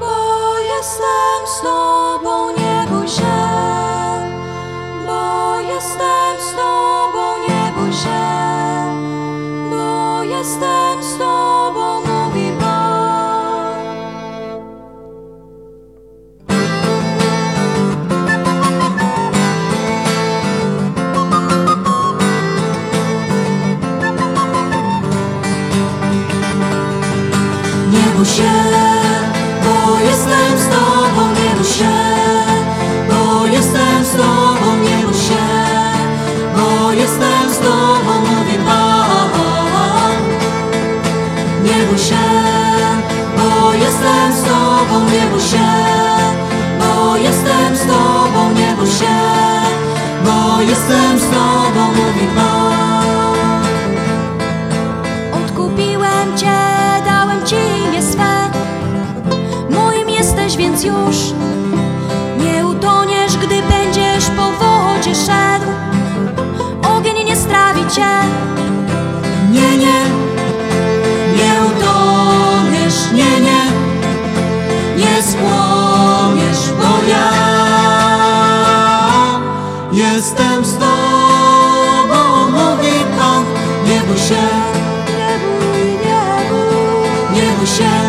bo jestem z tobą, nie bój bo jestem z tobą, nie bój bo jestem. się, bo jestem z Tobą, nie bój się, bo jestem z Tobą, nie bój się, bo jestem z Tobą, mówi Pan. Nie bój się, bo jestem z Tobą, nie bój się, bo jestem z Tobą, nie bój się, bo jestem z Tobą, mówi więc już nie utoniesz, gdy będziesz po wodzie szedł. Ogień nie strawi cię. Nie, nie, nie utoniesz, nie, nie, nie spłomiesz, bo ja jestem z tobą, mówi Pan, nie bój się, nie bój, nie bój, nie bój się.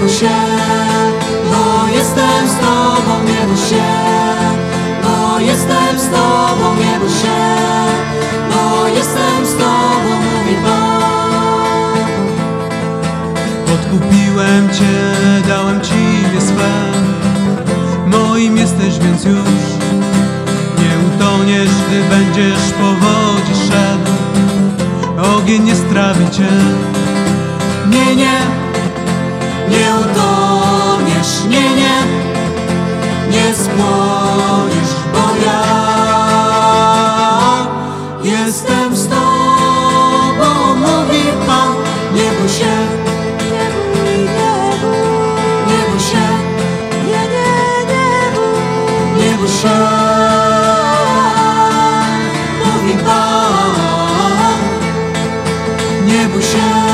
bój się, bo jestem z Tobą, nie bój się, bo jestem z Tobą, nie bój się, bo jestem z Tobą, mówi Pan. Podkupiłem Cię, dałem Ci mnie swe, moim jesteś więc już, nie utoniesz, gdy będziesz po wodzie szedł, ogień nie strawi Cię. Nie, nie, nie utoniesz, nie, nie, nie spłoniesz, bo ja jestem z tobą, mówi Pan, nie bój się, nie bój, nie się, nie, się, mówi Pan, nie bój się.